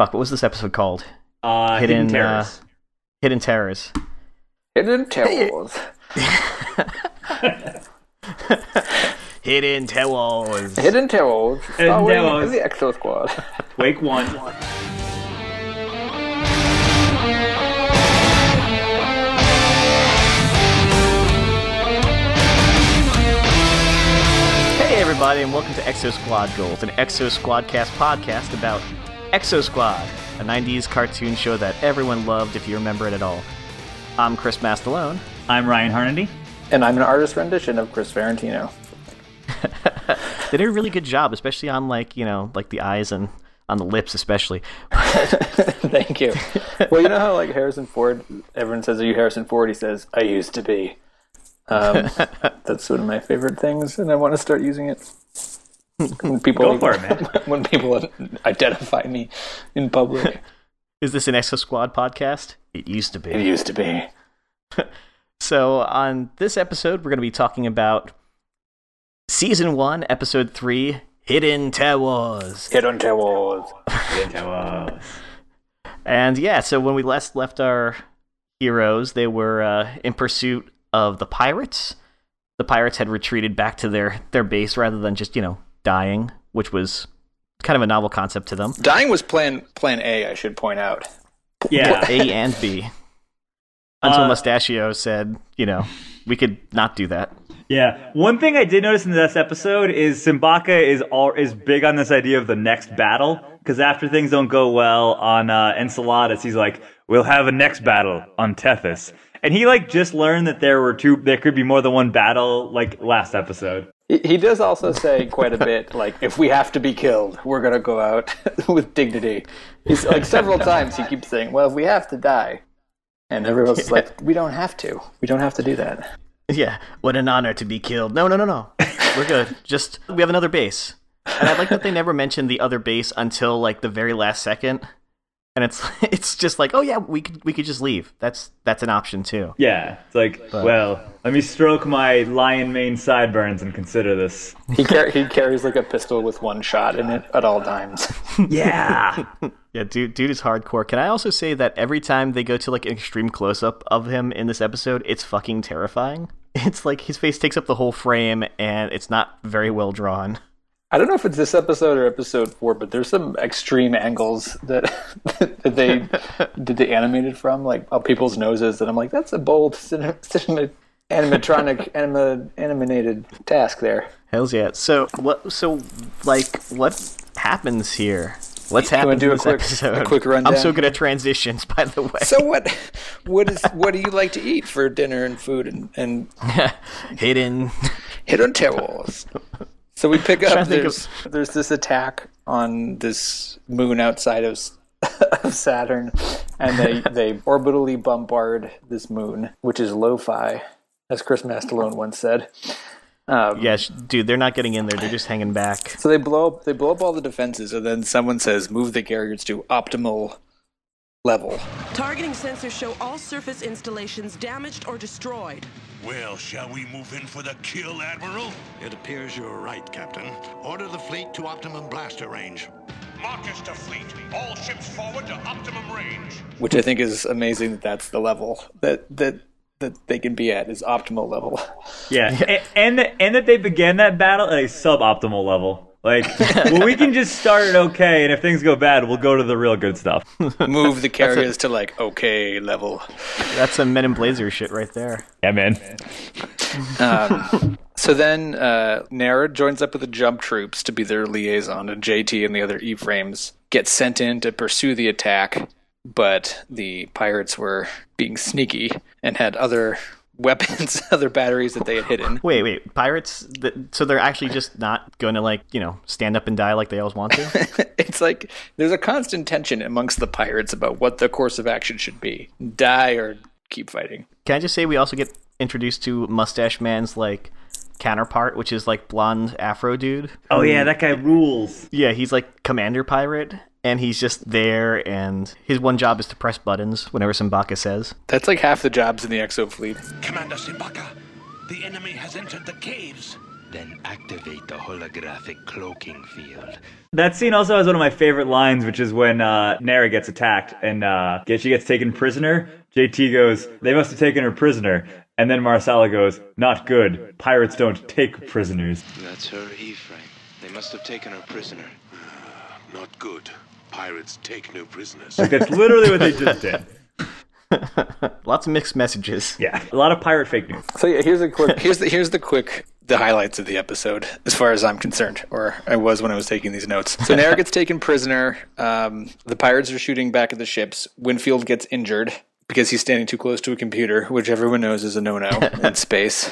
fuck, what was this episode called? Uh, Hidden, Hidden, uh, Terrors. Hidden Terrors. Hidden Terrors. Hidden Terrors. Hidden Terrors. Hidden Terrors. The Exo Squad. Wake one. Hey everybody, and welcome to Exo Squad Goals, an Exo Squadcast podcast about Exo Squad, a 90s cartoon show that everyone loved if you remember it at all. I'm Chris Mastalone. I'm Ryan Harnedy. and I'm an artist rendition of Chris Valentino. They did a really good job, especially on like, you know, like the eyes and on the lips especially. Thank you. Well, you know how like Harrison Ford, everyone says, "Are you Harrison Ford?" He says, "I used to be." Um, that's one of my favorite things, and I want to start using it. When people Go for it, man. when people identify me in public, Is this an Exo Squad podcast? It used to be. it used to be. So, on this episode, we're going to be talking about Season 1, Episode 3 Hidden Towers. Hidden Towers. Hidden Towers. And yeah, so when we last left our heroes, they were uh, in pursuit of the pirates. The pirates had retreated back to their, their base rather than just, you know, dying, which was kind of a novel concept to them. Dying was plan Plan A. I should point out. Yeah. A and B. Until Uh, Mustachio said, you know, we could not do that. Yeah. One thing I did notice in this episode is Simbaka is all is big on this idea of the next battle because after things don't go well on uh, Enceladus, he's like, "We'll have a next battle on Tethys," and he like just learned that there were two, there could be more than one battle like last episode. He, he does also say quite a bit, like, if we have to be killed, we're going to go out with dignity. He's like several times he keeps saying, well, if we have to die. And everyone's like, we don't have to. We don't have to do that. Yeah, what an honor to be killed. No, no, no, no. We're good. Just we have another base. And I like that they never mentioned the other base until like the very last second. And it's it's just like, oh yeah, we could we could just leave. That's that's an option too. Yeah. It's like, well, let me stroke my lion mane sideburns and consider this. He, car- he carries like a pistol with one shot in it at all times. Yeah. Yeah, dude dude is hardcore. Can I also say that every time they go to like an extreme close up of him in this episode, it's fucking terrifying. It's like his face takes up the whole frame and it's not very well drawn. I don't know if it's this episode or episode four, but there's some extreme angles that that they did the animated from, like people's noses, and I'm like, that's a bold cinema, cinema animatronic anima, animated task there. Hells yeah. So what? So like, what happens here? Let's wanna do a quick- a episode? quick rundown? I'm so good at transitions, by the way. So what what is what do you like to eat for dinner and food and, and Hidden. on terrors? So we pick up to think there's there's this attack on this moon outside of of Saturn, and they they orbitally bombard this moon, which is lo-fi, as Chris Mastalone once said. Um, Yeah, sh- dude, they're not getting in there. They're just hanging back. So they blow up they blow up all the defenses, and then someone says, "Move the carriers to optimal level." Targeting sensors show all surface installations damaged or destroyed. Well, shall we move in for the kill, Admiral? It appears you're right, Captain. Order the fleet to optimum blaster range. Marcus to fleet. All ships forward to optimum range. Which I think is amazing that that's the level that that that they can be at is optimal level. Yeah, a- and that, and that they began that battle at a suboptimal level. Like, well, we can just start it okay, and if things go bad, we'll go to the real good stuff. Move the carriers to like okay level. That's some Men in Blazer shit right there. yeah, man. Um, so then uh, Nara joins up with the jump troops to be their liaison, and JT and the other E frames get sent in to pursue the attack, but the pirates were being sneaky and had other weapons, other batteries that they had hidden. Wait, wait, pirates. Th- so they're actually just not going to like you know stand up and die like they always want to. it's like there's a constant tension amongst the pirates about what the course of action should be: die or keep fighting. Can I just say we also get introduced to Mustache Man's like counterpart, which is like blonde Afro dude. Oh yeah, that guy rules. Yeah, he's like commander pirate, and he's just there, and his one job is to press buttons whenever Simbaka says. That's like half the jobs in the Exo fleet. Commander Simbaka, the enemy has entered the caves. Then activate the holographic cloaking field. That scene also has one of my favorite lines, which is when uh, Nara gets attacked and uh, she gets taken prisoner. JT goes, "They must have taken her prisoner," and then Marsala goes, "Not good. Pirates don't take prisoners." That's her, Ephraim. They must have taken her prisoner. Not good. Pirates take no prisoners. Like that's literally what they just did. Lots of mixed messages. Yeah, a lot of pirate fake news. So yeah, here's a quick here's the here's the quick the highlights of the episode as far as I'm concerned, or I was when I was taking these notes. So Nara gets taken prisoner. Um, the pirates are shooting back at the ships. Winfield gets injured because he's standing too close to a computer, which everyone knows is a no-no in space.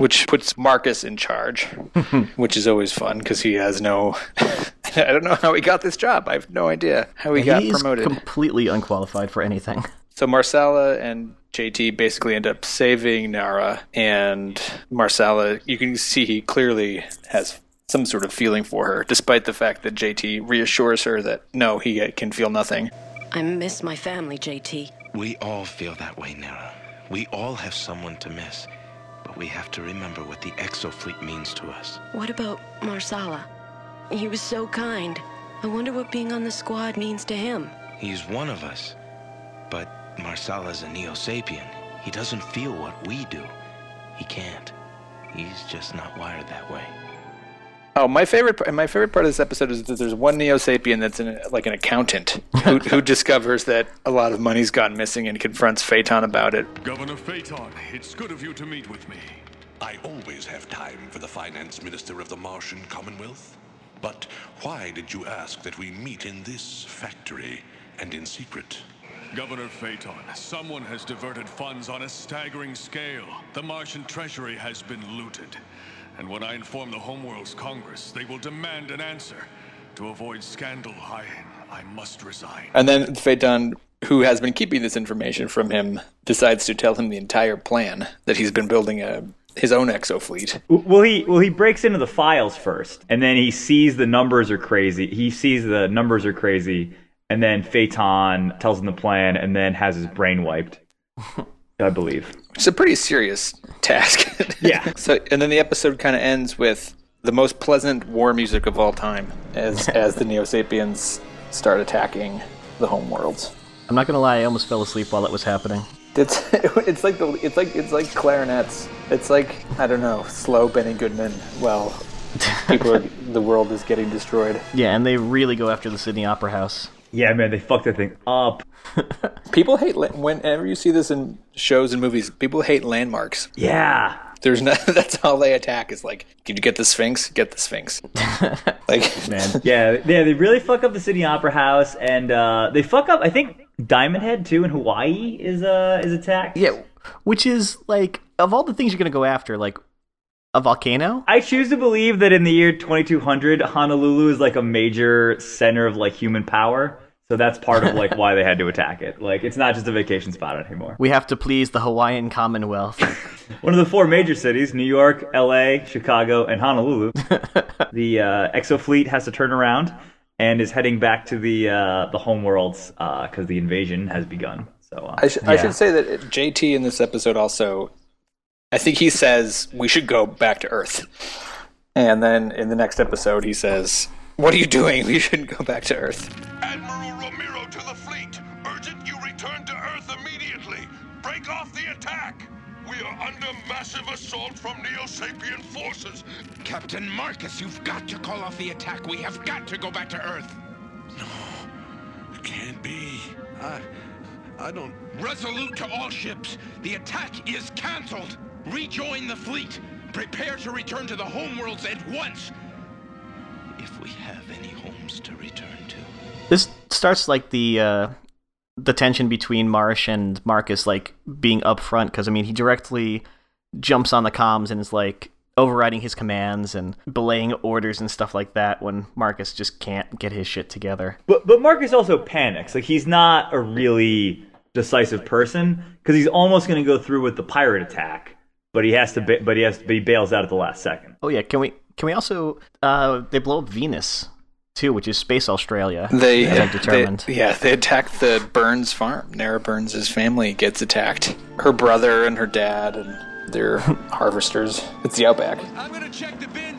Which puts Marcus in charge, which is always fun because he has no. I don't know how he got this job. I have no idea how he got He's promoted. completely unqualified for anything. So Marsala and JT basically end up saving Nara, and Marsala, you can see he clearly has some sort of feeling for her, despite the fact that JT reassures her that no, he uh, can feel nothing. I miss my family, JT. We all feel that way, Nara. We all have someone to miss. We have to remember what the Exofleet means to us. What about Marsala? He was so kind. I wonder what being on the squad means to him. He's one of us. But Marsala's a Neo Sapien. He doesn't feel what we do. He can't. He's just not wired that way. Oh, my favorite part- my favorite part of this episode is that there's one Neo Sapien that's an, like an accountant who, who discovers that a lot of money's gone missing and confronts Phaeton about it. Governor Phaeton, it's good of you to meet with me. I always have time for the finance minister of the Martian Commonwealth. But why did you ask that we meet in this factory and in secret? Governor Phaeton, someone has diverted funds on a staggering scale. The Martian treasury has been looted. And when I inform the Homeworld's Congress, they will demand an answer. To avoid scandal, I, I must resign. And then Phaeton, who has been keeping this information from him, decides to tell him the entire plan that he's been building a his own exofleet. Well, he well he breaks into the files first, and then he sees the numbers are crazy. He sees the numbers are crazy, and then Phaeton tells him the plan, and then has his brain wiped. I believe. It's a pretty serious task. Yeah. so, and then the episode kind of ends with the most pleasant war music of all time, as as the Neo Sapiens start attacking the homeworlds. I'm not gonna lie, I almost fell asleep while it was happening. It's it's like the it's like it's like clarinets. It's like I don't know, slow Benny Goodman. Well, people are the world is getting destroyed. Yeah, and they really go after the Sydney Opera House. Yeah, man, they fucked that thing up. People hate la- whenever you see this in shows and movies. People hate landmarks. Yeah. There's no. That's how they attack. Is like, did you get the Sphinx? Get the Sphinx. like, Man. Yeah, yeah, they really fuck up the Sydney Opera House, and uh, they fuck up. I think Diamond Head too in Hawaii is uh is attacked. Yeah, which is like of all the things you're gonna go after, like a volcano. I choose to believe that in the year 2200, Honolulu is like a major center of like human power. So that's part of like why they had to attack it. Like it's not just a vacation spot anymore. We have to please the Hawaiian Commonwealth. One of the four major cities, New York, LA, Chicago, and Honolulu. the uh, exofleet has to turn around and is heading back to the uh, the homeworlds because the invasion has begun. So uh, I, sh- I should say that JT in this episode also, I think he says we should go back to Earth, and then in the next episode he says, "What are you doing? We shouldn't go back to Earth." Admiral Ramiro to the fleet. Urgent you return to Earth immediately. Break off the attack. We are under massive assault from Neo Sapien forces. Captain Marcus, you've got to call off the attack. We have got to go back to Earth. No, it can't be. I. I don't. Resolute to all ships. The attack is cancelled. Rejoin the fleet. Prepare to return to the homeworlds at once. If we have any homes to return to. this starts like the uh, the tension between Marsh and Marcus, like being upfront, because I mean he directly jumps on the comms and is like overriding his commands and belaying orders and stuff like that when Marcus just can't get his shit together. But but Marcus also panics. Like he's not a really decisive person because he's almost going to go through with the pirate attack, but he has to. Ba- but he has. to, But he bails out at the last second. Oh yeah, can we can we also uh, they blow up Venus too, which is Space Australia. They, as I've they- determined. yeah, they attack the Burns farm. Nara Burns' family gets attacked. Her brother and her dad and their harvesters. It's the outback. I'm gonna check the bins,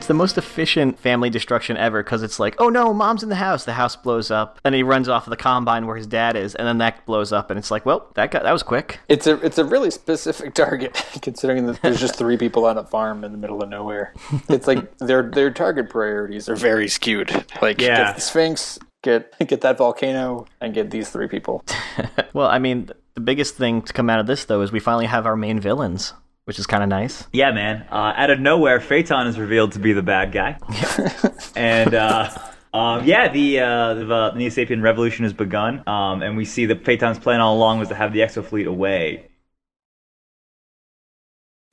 It's the most efficient family destruction ever because it's like, oh no, mom's in the house. The house blows up, and he runs off of the combine where his dad is, and then that blows up, and it's like, well, that got that was quick. It's a it's a really specific target considering that there's just three people on a farm in the middle of nowhere. It's like their their target priorities are very skewed. Like Yeah. get the Sphinx, get get that volcano, and get these three people. Well, I mean, the biggest thing to come out of this though is we finally have our main villains, which is kind of nice. Yeah, man. Uh, out of nowhere, Phaeton is revealed to be the bad guy. and uh, um, yeah, the uh, the, uh, Neo Sapien revolution has begun, um, and we see that Phaeton's plan all along was to have the Exo fleet away.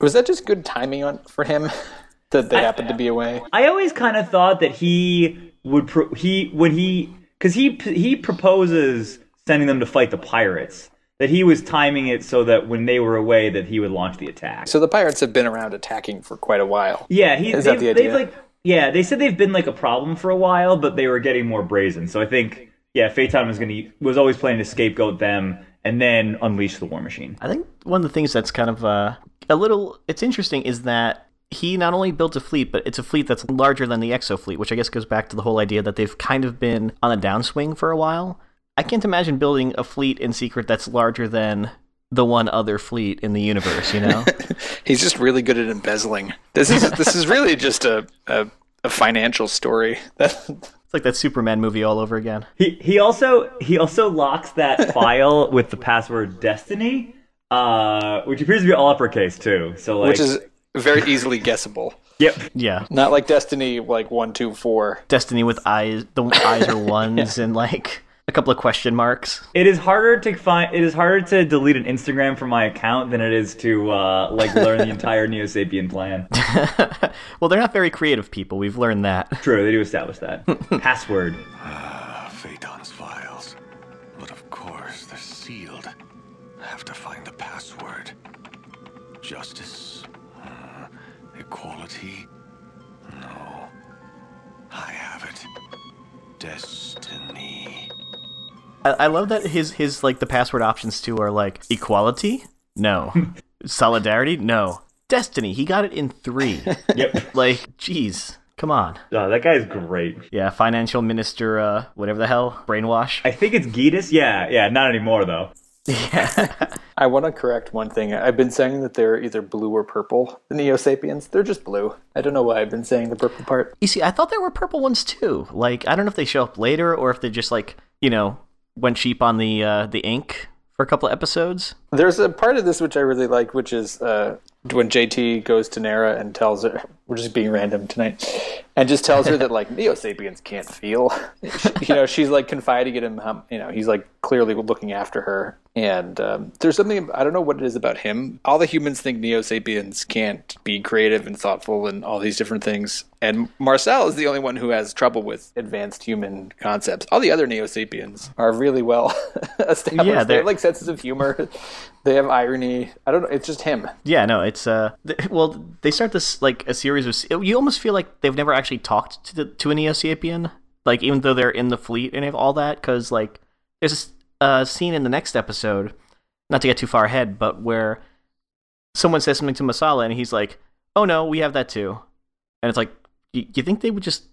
Was that just good timing on for him that they happened to be away? I always kind of thought that he would pro- he when he because he he proposes sending them to fight the pirates. That he was timing it so that when they were away, that he would launch the attack. So the pirates have been around attacking for quite a while. Yeah, he, Is they've, that the they've idea? like yeah, they said they've been like a problem for a while, but they were getting more brazen. So I think yeah, Phaeton was gonna was always planning to scapegoat them and then unleash the War Machine. I think one of the things that's kind of uh, a little it's interesting is that he not only built a fleet, but it's a fleet that's larger than the Exo fleet, which I guess goes back to the whole idea that they've kind of been on a downswing for a while. I can't imagine building a fleet in secret that's larger than the one other fleet in the universe, you know? He's just really good at embezzling. This is this is really just a a, a financial story. it's like that Superman movie all over again. He he also he also locks that file with the password Destiny, uh, which appears to be all uppercase too. So like which is very easily guessable. yep. Yeah. Not like Destiny, like one, two, four. Destiny with eyes, the eyes are ones and like a couple of question marks. It is harder to find. It is harder to delete an Instagram from my account than it is to uh, like learn the entire Neo Sapien plan. well, they're not very creative people. We've learned that. True, they do establish that. Password. Ah, Phaeton's files. But of course, they're sealed. I have to find the password. Justice? Uh, equality? No. I have it. Destiny. I, I love that his his like the password options too are like equality, no, solidarity, no, destiny. He got it in three. Yep. like, jeez, come on. Oh, that guy's great. Yeah, financial minister, uh, whatever the hell, brainwash. I think it's Gitas. Yeah, yeah, not anymore though. Yeah. I want to correct one thing. I've been saying that they're either blue or purple. The Neo Sapiens, they're just blue. I don't know why I've been saying the purple part. You see, I thought there were purple ones too. Like, I don't know if they show up later or if they just like, you know, went cheap on the uh, the ink for a couple of episodes. There's a part of this which I really like, which is uh, when JT goes to Nara and tells her, we're just being random tonight, and just tells her that like Neo Sapiens can't feel. you know, she's like confiding in him. You know, he's like clearly looking after her, and um, there's something I don't know what it is about him. All the humans think Neo Sapiens can't be creative and thoughtful and all these different things, and Marcel is the only one who has trouble with advanced human concepts. All the other Neo Sapiens are really well established. Yeah, they have like senses of humor. They have irony. I don't know. It's just him. Yeah, no, it's uh, th- well, they start this like a series of. You almost feel like they've never actually talked to the, to a Neo Sapien, like even though they're in the fleet and have all that, because like there's a scene in the next episode, not to get too far ahead, but where someone says something to Marsala and he's like, "Oh no, we have that too," and it's like, you, you think they would just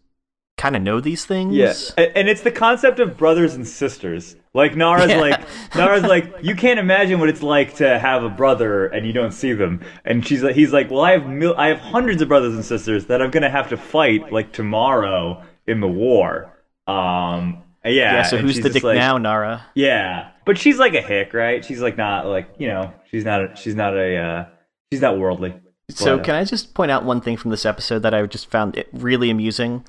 kind of know these things? Yeah, and it's the concept of brothers and sisters. Like Nara's Yeah. like Nara's like you can't imagine what it's like to have a brother and you don't see them. And she's like he's like, well, I have mil- I have hundreds of brothers and sisters that I'm gonna have to fight like tomorrow in the war. Um, yeah. Yeah. So who's the dick like- now, Nara? Yeah, but she's like a hick, right? She's like not like you know she's not a, she's not a uh, she's not worldly. So But, uh, can I just point out one thing from this episode that I just found it really amusing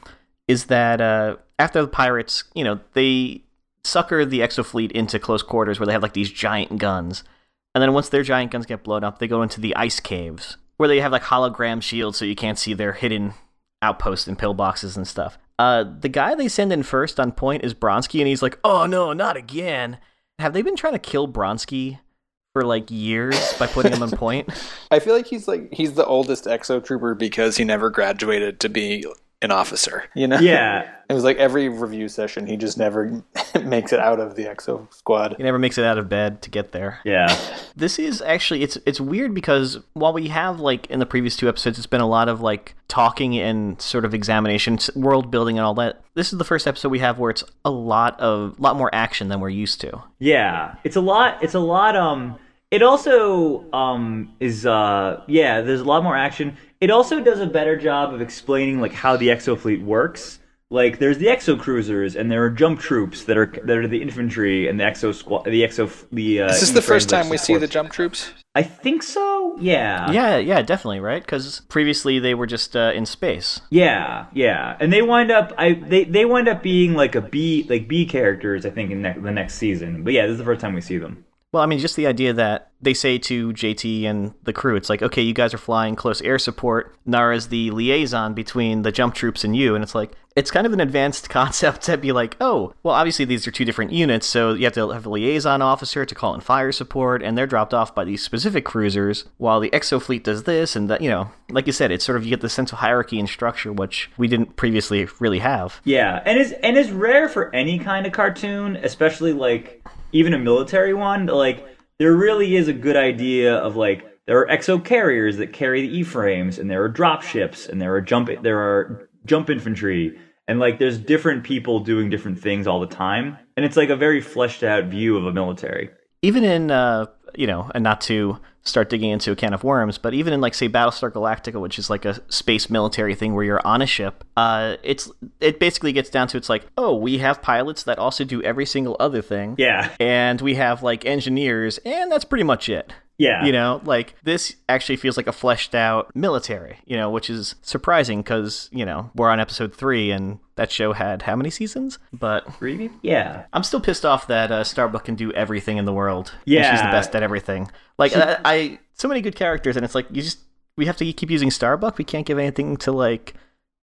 is that uh, after the pirates, you know, they sucker the exofleet into close quarters where they have like these giant guns. And then once their giant guns get blown up, they go into the ice caves where they have like hologram shields so you can't see their hidden outposts and pillboxes and stuff. Uh, the guy they send in first on point is Bronsky, and he's like, "Oh no, not again." Have they been trying to kill Bronsky for like years by putting him on point? I feel like he's like he's the oldest exo trooper because he never graduated to be an officer. You know? Yeah. It was like every review session, he just never makes it out of the exo squad. He never makes it out of bed to get there. Yeah. This is actually it's it's weird because while we have like in the previous two episodes, it's been a lot of like talking and sort of examination, world building, and all that. This is the first episode we have where it's a lot of a lot more action than we're used to. Yeah, it's a lot. It's a lot. Um, it also um is uh yeah. There's a lot more action. It also does a better job of explaining like how the exo fleet works. Like there's the exo cruisers and there are jump troops that are that are the infantry and the exo squad. The exo the. Uh, Is this the first time we see the jump troops? I think so. Yeah. Yeah, yeah, definitely, right? Because previously they were just uh, in space. Yeah, yeah, and they wind up. I they they wind up being like a B like B characters. I think in ne- the next season. But yeah, this is the first time we see them. Well, I mean, just the idea that they say to JT and the crew, it's like, okay, you guys are flying close air support. Nara's the liaison between the jump troops and you. And it's like, it's kind of an advanced concept to be like, oh, well, obviously these are two different units. So you have to have a liaison officer to call in fire support, and they're dropped off by these specific cruisers, while the exo fleet does this. And that, you know, like you said, it's sort of, you get the sense of hierarchy and structure, which we didn't previously really have. Yeah, and it's and it's rare for any kind of cartoon, especially like even a military one. Like there really is a good idea of like there are exo carriers that carry the E frames, and there are drop ships, and there are jump there are jump infantry, and like there's different people doing different things all the time, and it's like a very fleshed out view of a military. even in uh you know and not to start digging into a can of worms but even in like say battlestar galactica which is like a space military thing where you're on a ship uh it's it basically gets down to it's like oh we have pilots that also do every single other thing. Yeah, and we have like engineers and that's pretty much it yeah, you know like this actually feels like a fleshed out military you know which is surprising because you know we're on episode three and that show had how many seasons but Really? Yeah, I'm still pissed off that uh, Starbuck can do everything in the world. and she's the best at everything. Like I, I, so many good characters, and it's like you just we have to keep using Starbuck. We can't give anything to like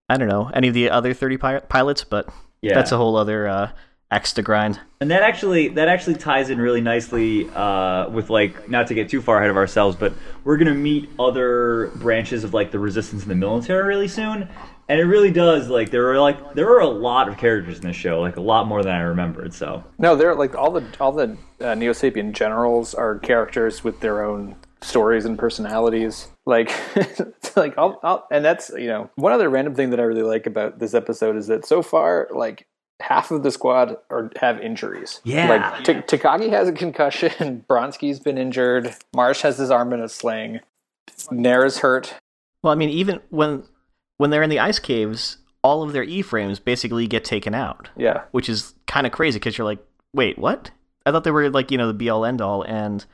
I don't know any of the other thirty pi- pilots, but yeah. that's a whole other uh, axe to grind. And that actually that actually ties in really nicely uh, with like not to get too far ahead of ourselves, but we're gonna meet other branches of like the resistance in the military really soon, and it really does like there are like there are a lot of characters in this show, like a lot more than I remembered. So No, they're like all the all the uh, Neo Sapien generals are characters with their own stories and personalities. Like, like all, all, and that's you know one other random thing that I really like about this episode is that so far, like half of the squad are have injuries. Yeah. like T- Takagi has a concussion. Bronsky's been injured. Marsh has his arm in a sling. Nara's hurt. Well, I mean, even when when they're in the ice caves, all of their E frames basically get taken out, Yeah, which is kind of crazy because you're like, wait, what? I thought they were like you know the be all end all, and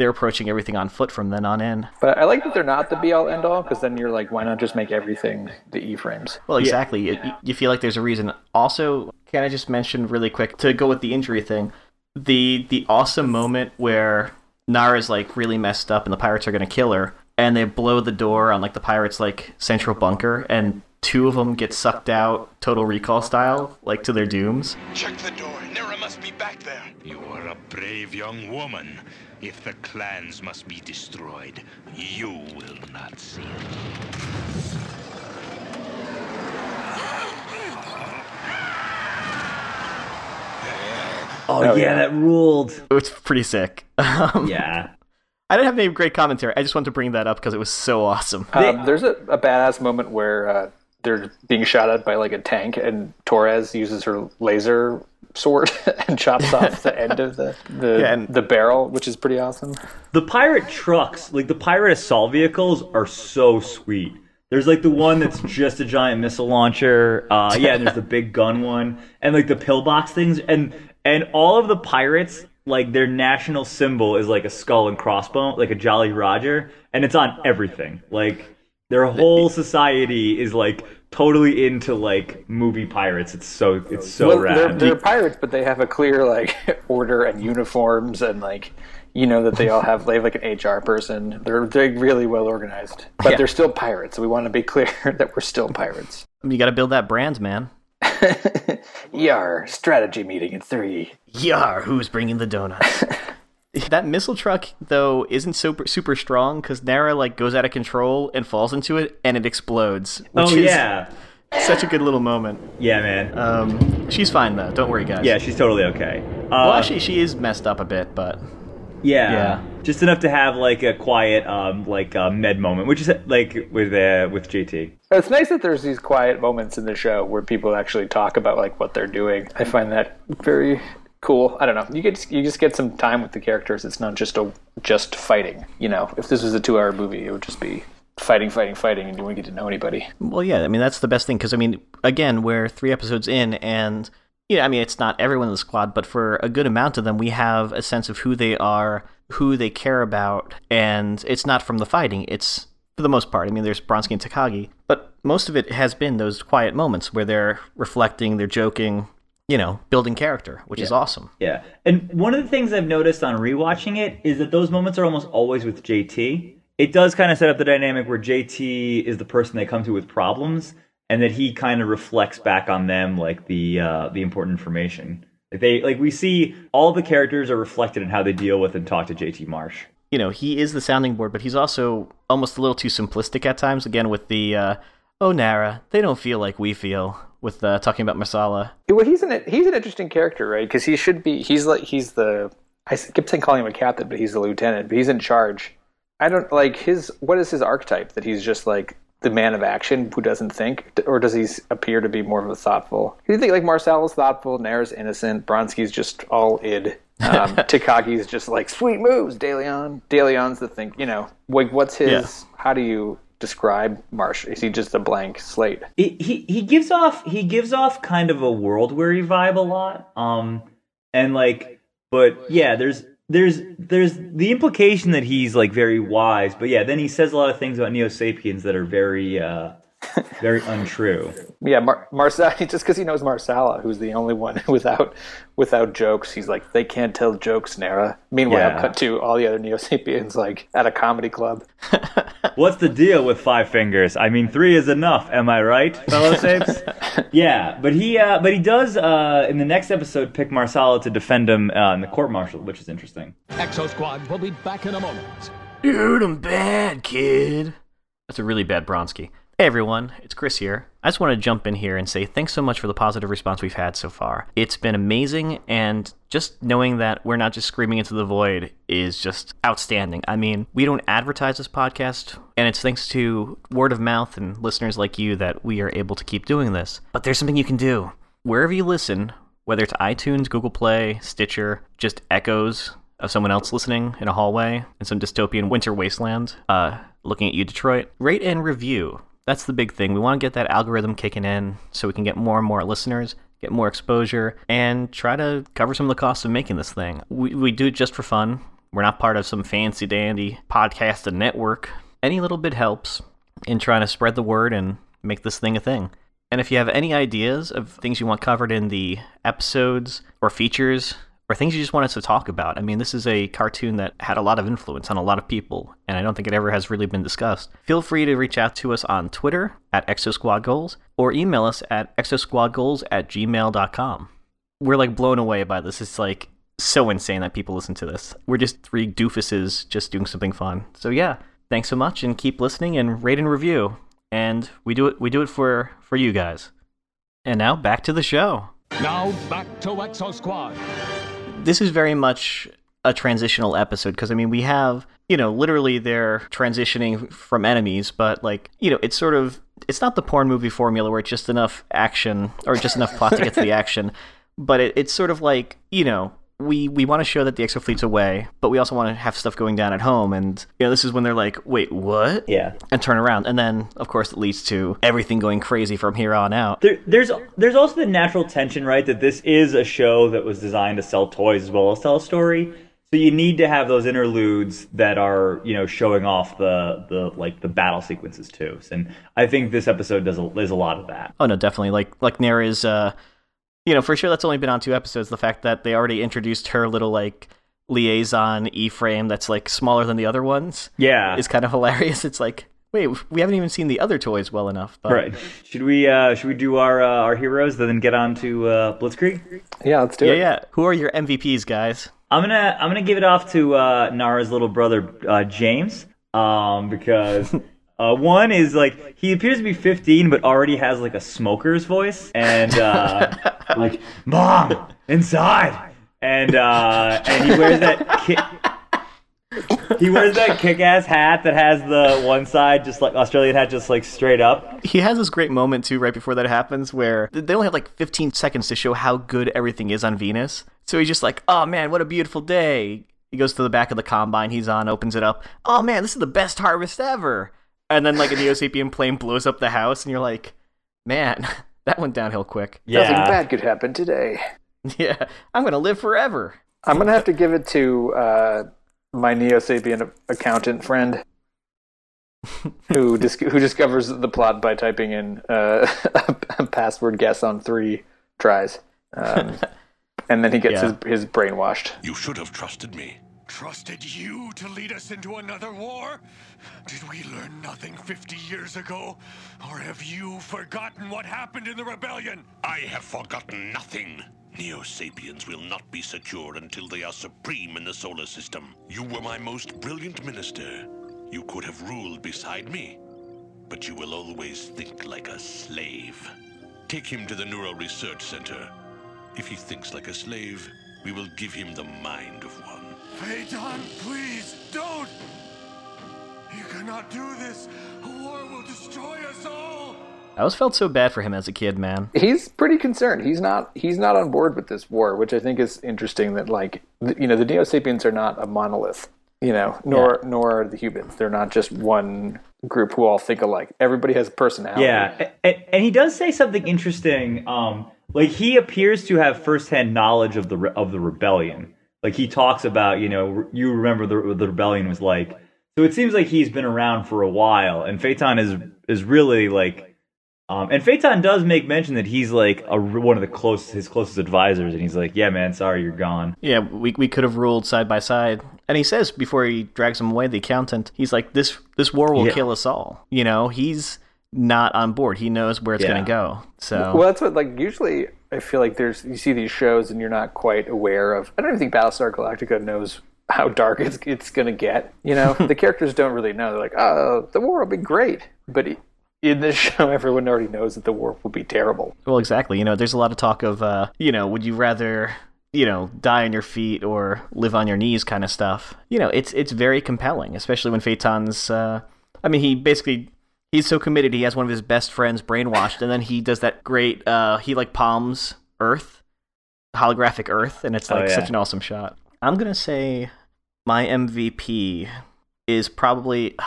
they're approaching everything on foot from then on in. but I like that they're not the be all end all because then you're like, why not just make everything the E frames? Well, exactly. You, you feel like there's a reason. Also, can I just mention really quick to go with the injury thing? The the awesome moment where Nara is like really messed up and the pirates are gonna kill her, and they blow the door on like the pirates like central bunker, and two of them get sucked out, Total Recall style, like to their dooms. Check the door. Nara must be back there. You are a brave young woman. If the clans must be destroyed, you will not see it. oh, Oh, yeah, yeah. that ruled. It was pretty sick. Um, Yeah, I didn't have any great commentary. I just wanted to bring that up because it was so awesome. Um, there's a, a badass moment where uh, they're being shot at by like a tank, and Torres uses her laser sword and chops off the end of the the, Yeah, and- the barrel, which is pretty awesome. the pirate trucks, like the pirate assault vehicles, are so sweet. There's like the one that's just a giant missile launcher. Uh, yeah, and there's the big gun one, and like the pillbox things, and and all of the pirates, like their national symbol is like a skull and crossbone, like a Jolly Roger, and it's on everything. Like their whole society is like totally into like movie pirates. It's so it's so well, rad. they're, they're pirates, but they have a clear like order and uniforms and like you know that they all have they have like an HR person. They're they're really well organized, but Yeah. they're still pirates. So we want to be clear that we're still pirates. You got to build that brand, man. Yar strategy meeting at three. Yar, who's bringing the donuts? That missile truck though isn't super super strong because Nara like goes out of control and falls into it and it explodes. Which oh is yeah, such a good little moment. yeah, man. Um, she's fine though. Don't worry, guys. yeah, she's totally okay. Uh, Well, actually, she is messed up a bit, but yeah, yeah. just enough to have like a quiet, um, like uh, med moment, which is like with uh, with JT. It's nice that there's these quiet moments in the show where people actually talk about like what they're doing. I find that very cool. I don't know. You get you just get some time with the characters. It's not just a just fighting. You know, if this was a two-hour movie, it would just be fighting, fighting, fighting, and you wouldn't get to know anybody. Well, yeah, I mean that's the best thing because I mean, again, we're three episodes in, and yeah, I mean it's not everyone in the squad, but for a good amount of them, we have a sense of who they are, who they care about, and it's not from the fighting. It's for the most part. I mean, there's Bronsky and Takagi, but most of it has been those quiet moments where they're reflecting, they're joking, you know, building character, which is awesome. Yeah, and one of the things I've noticed on rewatching it is that those moments are almost always with JT. It does kind of set up the dynamic where JT is the person they come to with problems, and that he kind of reflects back on them like the uh, the important information. Like they like we see all the characters are reflected in how they deal with and talk to JT Marsh. you know, he is the sounding board, but he's also almost a little too simplistic at times. Again, with the uh, "Oh, Nara, they don't feel like we feel." With uh, talking about Marsala, Well, he's an he's an interesting character, right? Because he should be. He's like he's the. I keep saying calling him a captain, but he's the lieutenant. But he's in charge. I don't like his. What is his archetype? That he's just like the man of action who doesn't think, or does he appear to be more of a thoughtful? Do you think like Marcel is thoughtful, Nair's innocent, Bronsky's just all id, um, Takagi's just like sweet moves, DeLeon. DeLeon's the thing. You know, like what's his? Yeah. How do you describe Marsh? Is he just a blank slate? he he he gives off he gives off kind of a world weary vibe a lot um and like but yeah there's there's there's the implication that he's like very wise but yeah then he says a lot of things about neo sapiens that are very uh very untrue Yeah, Mar- Marcel. Just because he knows Marsala, who's the only one without without jokes, he's like they can't tell jokes, Nara. Meanwhile, Yeah. cut to all the other Neo Sapiens like at a comedy club. what's the deal with five fingers i mean three is enough am i right fellow sapes yeah but he uh but he does uh in the next episode pick marsala to defend him uh, in the court martial which is interesting Exo Squad will be back in a moment. Dude, I'm bad, kid. That's a really bad Bronsky. Hey everyone, it's Chris here. I just want to jump in here and say thanks so much for the positive response we've had so far. It's been amazing, and just knowing that we're not just screaming into the void is just outstanding. I mean, we don't advertise this podcast, and it's thanks to word of mouth and listeners like you that we are able to keep doing this. But there's something you can do. Wherever you listen, whether it's iTunes, Google Play, Stitcher, just echoes of someone else listening in a hallway in some dystopian winter wasteland, uh, looking at you, Detroit, rate and review. That's the big thing. We want to get that algorithm kicking in so we can get more and more listeners, get more exposure, and try to cover some of the costs of making this thing. We, we do it just for fun. We're not part of some fancy dandy podcast and network. Any little bit helps in trying to spread the word and make this thing a thing. And if you have any ideas of things you want covered in the episodes or features or things you just want us to talk about, I mean, this is a cartoon that had a lot of influence on a lot of people, and I don't think it ever has really been discussed. Feel free to reach out to us on Twitter at ExoSquadGoals or email us at exosquadgoals at gmail.com. We're like blown away by this. It's like so insane that people listen to this. We're just three doofuses just doing something fun. So yeah, thanks so much and keep listening and rate and review. And we do it we do it for for you guys. And now back to the show. Now back to Exo Squad. This is very much a transitional episode because I mean we have you know literally they're transitioning from enemies, but like you know it's sort of it's not the porn movie formula where it's just enough action or just enough plot to get to the action, but it, it's sort of like you know we we want to show that the exo fleet's away, but we also want to have stuff going down at home, and you know this is when they're like, wait, what? yeah and turn around, and then of course it leads to everything going crazy from here on out. There, there's there's also the natural tension, right? That this is a show that was designed to sell toys as well as tell a story. So you need to have those interludes that are, you know, showing off the the like the battle sequences too. And I think this episode does a, does a lot of that. Oh no, definitely. Like like Nara's uh you know, for sure that's only been on two episodes. The fact that they already introduced her little like liaison E frame that's like smaller than the other ones Yeah. is kind of hilarious. It's like, wait, we haven't even seen the other toys well enough. But Right. Should we uh should we do our uh, our heroes then get on to uh, Blitzkrieg? Yeah, let's do Yeah, it. yeah. Who are your MVPs, guys? I'm gonna I'm gonna give it off to uh, Nara's little brother uh, James, um, because uh, one is like he appears to be 15 but already has like a smoker's voice and uh, like mom inside and uh, and he wears that ki- he wears that kick-ass hat that has the one side just like Australian hat just like straight up. He has this great moment too, right before that happens, where they only have like 15 seconds to show how good everything is on Venus. So he's just like, "Oh man, what a beautiful day." He goes to the back of the combine he's on, opens it up. "Oh man, this is the best harvest ever." And then like a Neo-Sapien plane blows up the house, and you're like, "Man, that went downhill quick." Nothing bad could happen today. Yeah, I'm gonna live forever. I'm gonna have to give it to uh, my Neo Sapien accountant friend, who dis- who discovers the plot by typing in uh, a password guess on three tries, um, and then he gets Yeah. his his brainwashed. You should have trusted me. Trusted you to lead us into another war? Did we learn nothing 50 years ago? Or have you forgotten what happened in the rebellion? I have forgotten nothing. Neo Sapiens will not be secure until they are supreme in the solar system. You were my most brilliant minister. You could have ruled beside me. But you will always think like a slave. Take him to the Neural Research Center. If he thinks like a slave, we will give him the mind of one. Phaeton, please, don't! You cannot do this! A war will destroy us all! I always felt so bad for him as a kid, man. He's pretty concerned. He's not he's not on board with this war, which I think is interesting. That like you know the Neo Sapiens are not a monolith. You know, nor nor are the humans. They're not just one group who all think alike. Everybody has a personality. Yeah, and, and he does say something interesting. Um, like he appears to have firsthand knowledge of the re- of the rebellion. Like he talks about, you know, you remember the what the rebellion was like. So it seems like he's been around for a while, and Phaeton is is really like, um, and Phaeton does make mention that he's like a, one of the closest his closest advisors, and he's like, yeah, man, sorry you're gone. Yeah, we we could have ruled side by side. And he says before he drags him away, the accountant, he's like, "This this war will Yeah. kill us all." You know, he's not on board. He knows where it's Yeah. gonna go. So Well, that's what like usually I feel like there's you see these shows and you're not quite aware of. I don't even think Battlestar Galactica knows how dark it's it's gonna get. You know, the characters don't really know. They're like, oh, the war will be great, but in this show, everyone already knows that the war will be terrible. Well, exactly. You know, there's a lot of talk of, uh, you know, would you rather, you know, die on your feet or live on your knees kind of stuff. You know, it's it's very compelling, especially when Phaeton's. Uh, I mean, he basically he's so committed. He has one of his best friends brainwashed, and then he does that great. Uh, he like palms Earth, holographic Earth, and it's Oh, like yeah. such an awesome shot. I'm gonna say my MVP is probably.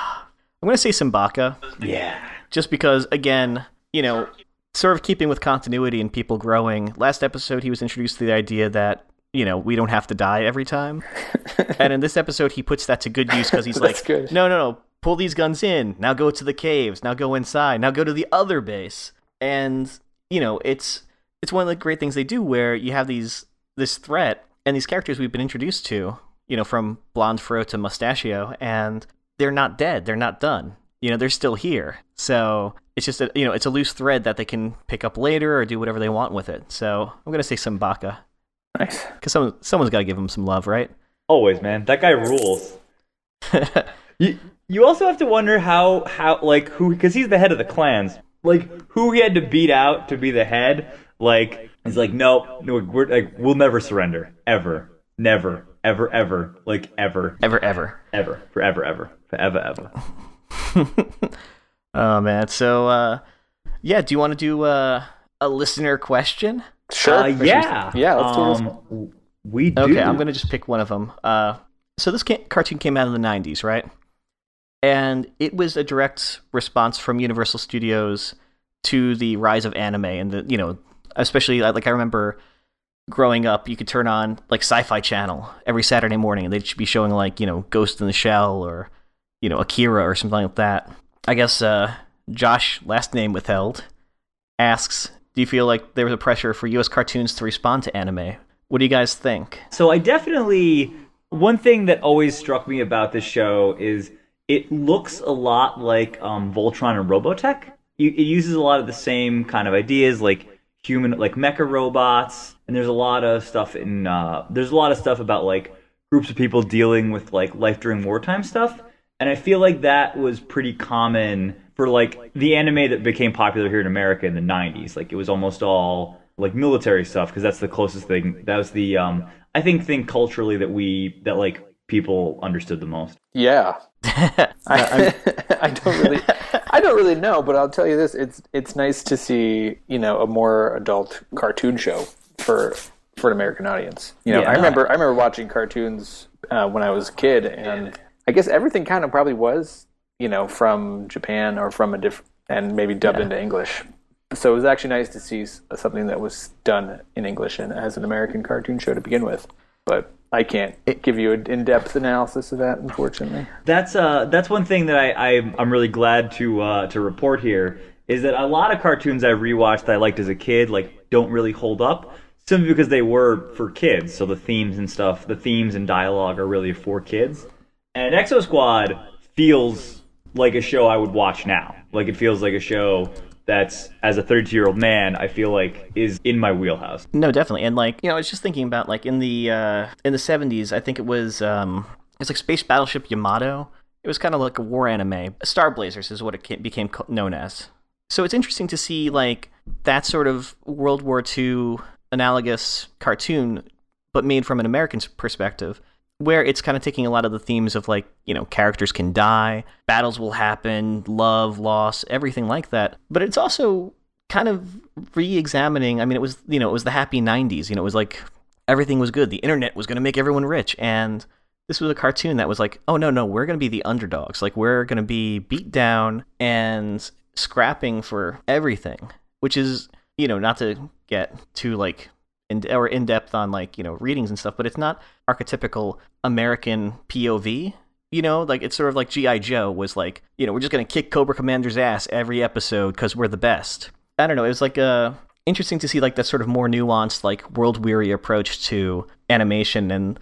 I'm gonna say Simbaka Yeah, just because again you know sort of keeping with continuity and people growing last episode he was introduced to the idea that you know we don't have to die every time and in this episode he puts that to good use because he's like good. no no no pull these guns in now go to the caves now go inside now go to the other base and you know it's it's one of the great things they do where you have these this threat and these characters we've been introduced to you know from blonde fro to mustachio and they're not dead they're not done you know they're still here so it's just a you know it's a loose thread that they can pick up later or do whatever they want with it so i'm gonna say Simbaka Nice. because someone someone's got to give him some love right always, man. That guy rules. You you also have to wonder how how like who because he's the head of the clans. Like who he had to beat out to be the head. Like he's like nope, no, we're like we'll never surrender ever, never, ever, ever, like ever, ever ever ever, forever, ever, forever, ever. oh man so uh yeah do you want to do uh, a listener question Sure. Uh, yeah, Yeah, let's do this. um, We do. Okay, I'm gonna just pick one of them. Uh, so this ca- cartoon came out in the '90s, right? And it was a direct response from Universal Studios to the rise of anime, and the you know, especially like like I remember growing up, you could turn on like Sci-Fi Channel every Saturday morning, and they'd be showing like you know Ghost in the Shell or you know Akira or something like that. I guess uh, Josh, last name withheld, asks, "Do you feel like there was a pressure for U.S. cartoons to respond to anime? What do you guys think?" So I definitely one thing that always struck me about this show is it looks a lot like um, Voltron and Robotech. It uses a lot of the same kind of ideas, like human, like mecha robots, and there's a lot of stuff in. Uh, there's a lot of stuff about like groups of people dealing with like life during wartime stuff, and I feel like that was pretty common for like the anime that became popular here in America in the '90s. Like it was almost all like military stuff because that's the closest thing. That was the um, I think thing culturally that we that like people understood the most. Yeah, I, I don't really, I don't really know, but I'll tell you this: it's it's nice to see you know a more adult cartoon show for for an American audience. You know, Yeah. I remember I remember watching cartoons uh, when I was a kid, and I guess everything kind of probably was you know from Japan or from a different and maybe dubbed into English. So it was actually nice to see something that was done in English and as an American cartoon show to begin with. But I can't give you an in-depth analysis of that, unfortunately. That's uh that's one thing that I, I I'm really glad to uh, to report here is that a lot of cartoons I rewatched that I liked as a kid like don't really hold up simply because they were for kids. So the themes and stuff, the themes and dialogue are really for kids. And Exo Squad feels like a show I would watch now. Like it feels like a show that's as a 32 year old man I feel like is in my wheelhouse. No, definitely. And like, you know, I was just thinking about like in the uh in the 70s, I think it was um it's like Space Battleship Yamato. It was kind of like a war anime. Star Blazers is what it became known as. So it's interesting to see like that sort of World War II analogous cartoon but made from an American perspective where it's kind of taking a lot of the themes of like, you know, characters can die, battles will happen, love, loss, everything like that. But it's also kind of re-examining i mean it was you know it was the happy 90s you know it was like everything was good the internet was going to make everyone rich and this was a cartoon that was like oh no no we're going to be the underdogs like we're going to be beat down and scrapping for everything which is you know not to get too like in or in depth on like you know readings and stuff but it's not archetypical american pov you know like it's sort of like gi joe was like you know we're just going to kick cobra commander's ass every episode because we're the best I don't know. It was like uh, interesting to see like that sort of more nuanced, like world weary approach to animation, and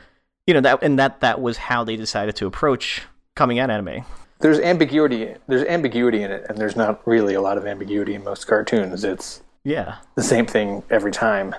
you know that and that that was how they decided to approach coming at anime. There's ambiguity. There's ambiguity in it, and there's not really a lot of ambiguity in most cartoons. It's Yeah, the same thing every time,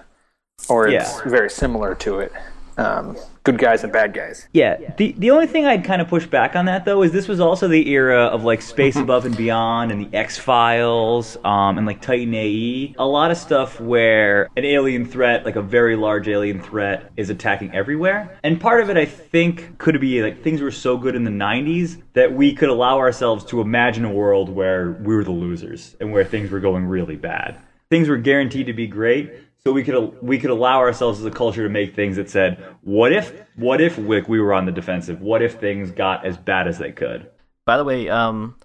or it's Yeah. very similar to it. Um, good guys and bad guys. Yeah. The the only thing I'd kind of push back on that though is this was also the era of like Space Above and Beyond and the X Files, um, and like Titan AE. A lot of stuff where an alien threat, like a very large alien threat, is attacking everywhere. And part of it, I think, could be like things were so good in the '90s that we could allow ourselves to imagine a world where we were the losers and where things were going really bad. Things were guaranteed to be great. So we could we could allow ourselves as a culture to make things that said, "What if? What if Wick we were on the defensive? What if things got as bad as they could?" By the way, um,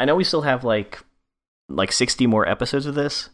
I know we still have like like sixty more episodes of this,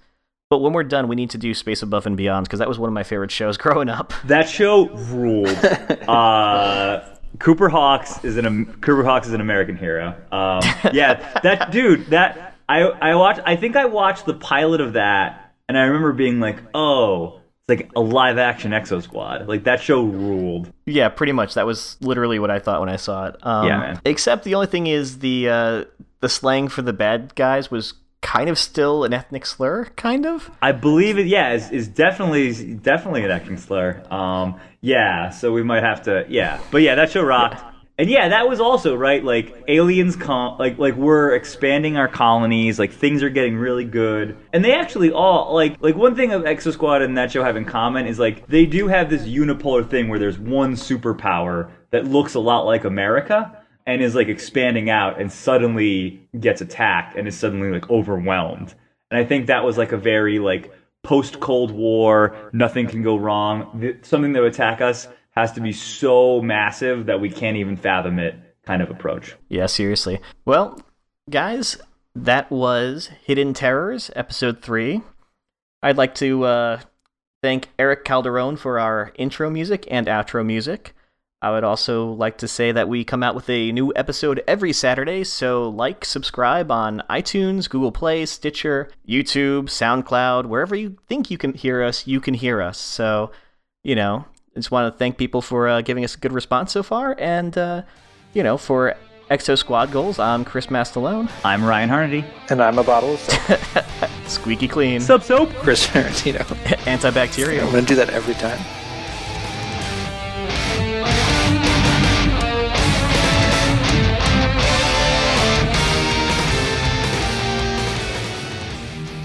but when we're done, we need to do Space Above and Beyond because that was one of my favorite shows growing up. That show ruled. uh, Cooper Hawkes is an Cooper Hawkes is an American hero. Um, yeah, that dude. That I I watched. I think I watched the pilot of that, and I remember being like, "Oh, it's like a live action Exo Squad." Like that show ruled. Yeah, pretty much. That was literally what I thought when I saw it. Um, Yeah, man. Except the only thing is the uh, the slang for the bad guys was kind of still an ethnic slur, kind of. I believe it. Yeah, is is definitely definitely an ethnic slur. Um, yeah, so we might have to. Yeah, but yeah, that show rocked. And yeah, that was also right. Like aliens, com- like like we're expanding our colonies. Like things are getting really good, and they actually all like like one thing of Exo Squad and that show have in common is like they do have this unipolar thing where there's one superpower that looks a lot like America and is like expanding out and suddenly gets attacked and is suddenly like overwhelmed. And I think that was like a very like post Cold War, nothing can go wrong. Th- Something that would attack us has to be so massive that we can't even fathom it kind of approach. Yeah, seriously. Well, guys, that was Hidden Terrors, episode three. I'd like to uh, thank Eric Calderon for our intro music and outro music. I would also like to say that we come out with a new episode every Saturday, so like, subscribe on iTunes, Google Play, Stitcher, YouTube, SoundCloud, wherever you think you can hear us, you can hear us. So, you know, just want to thank people for uh, giving us a good response so far, and, uh, you know, for Exo Squad goals, I'm Chris Mastalone. I'm Ryan Harnedy. And I'm a bottle of soap. Squeaky clean. Sub soap. Chris Tarantino. Antibacterial. I'm going to do that every time.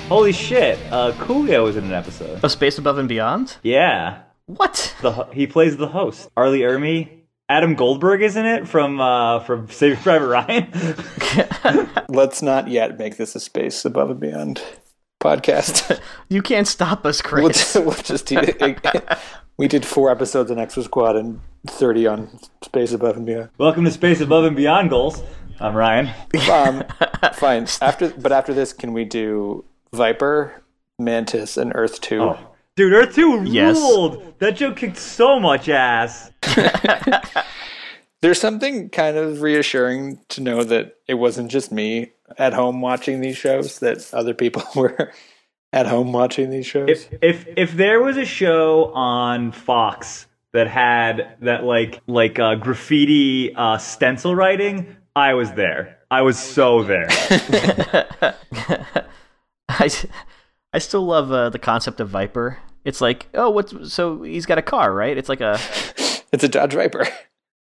Holy shit! Uh, Coolio was in an episode. Of Space Above and Beyond? Yeah. What? The he plays the host. R. Lee Ermey. Adam Goldberg is in it from uh, from Saving Private Ryan. Let's not yet make this a space above and beyond podcast. You can't stop us, we'll, Chris. we'll just do we did four episodes on Exo Squad and 30 on space above and beyond. Welcome to Space Above and Beyond goals. I'm Ryan. Um, fine. After, but after this, can we do Viper, Mantis, and Earth Two? Oh. Dude, Earth 2 Yes. ruled! That joke kicked so much ass. There's something kind of reassuring to know that it wasn't just me at home watching these shows; that other people were at home watching these shows. If if if there was a show on Fox that had that like like uh, graffiti uh, stencil writing, I was there. I was so there. I, I still love uh, the concept of Viper. It's like, oh, what's so he's got a car, right? It's like a it's a Dodge Viper.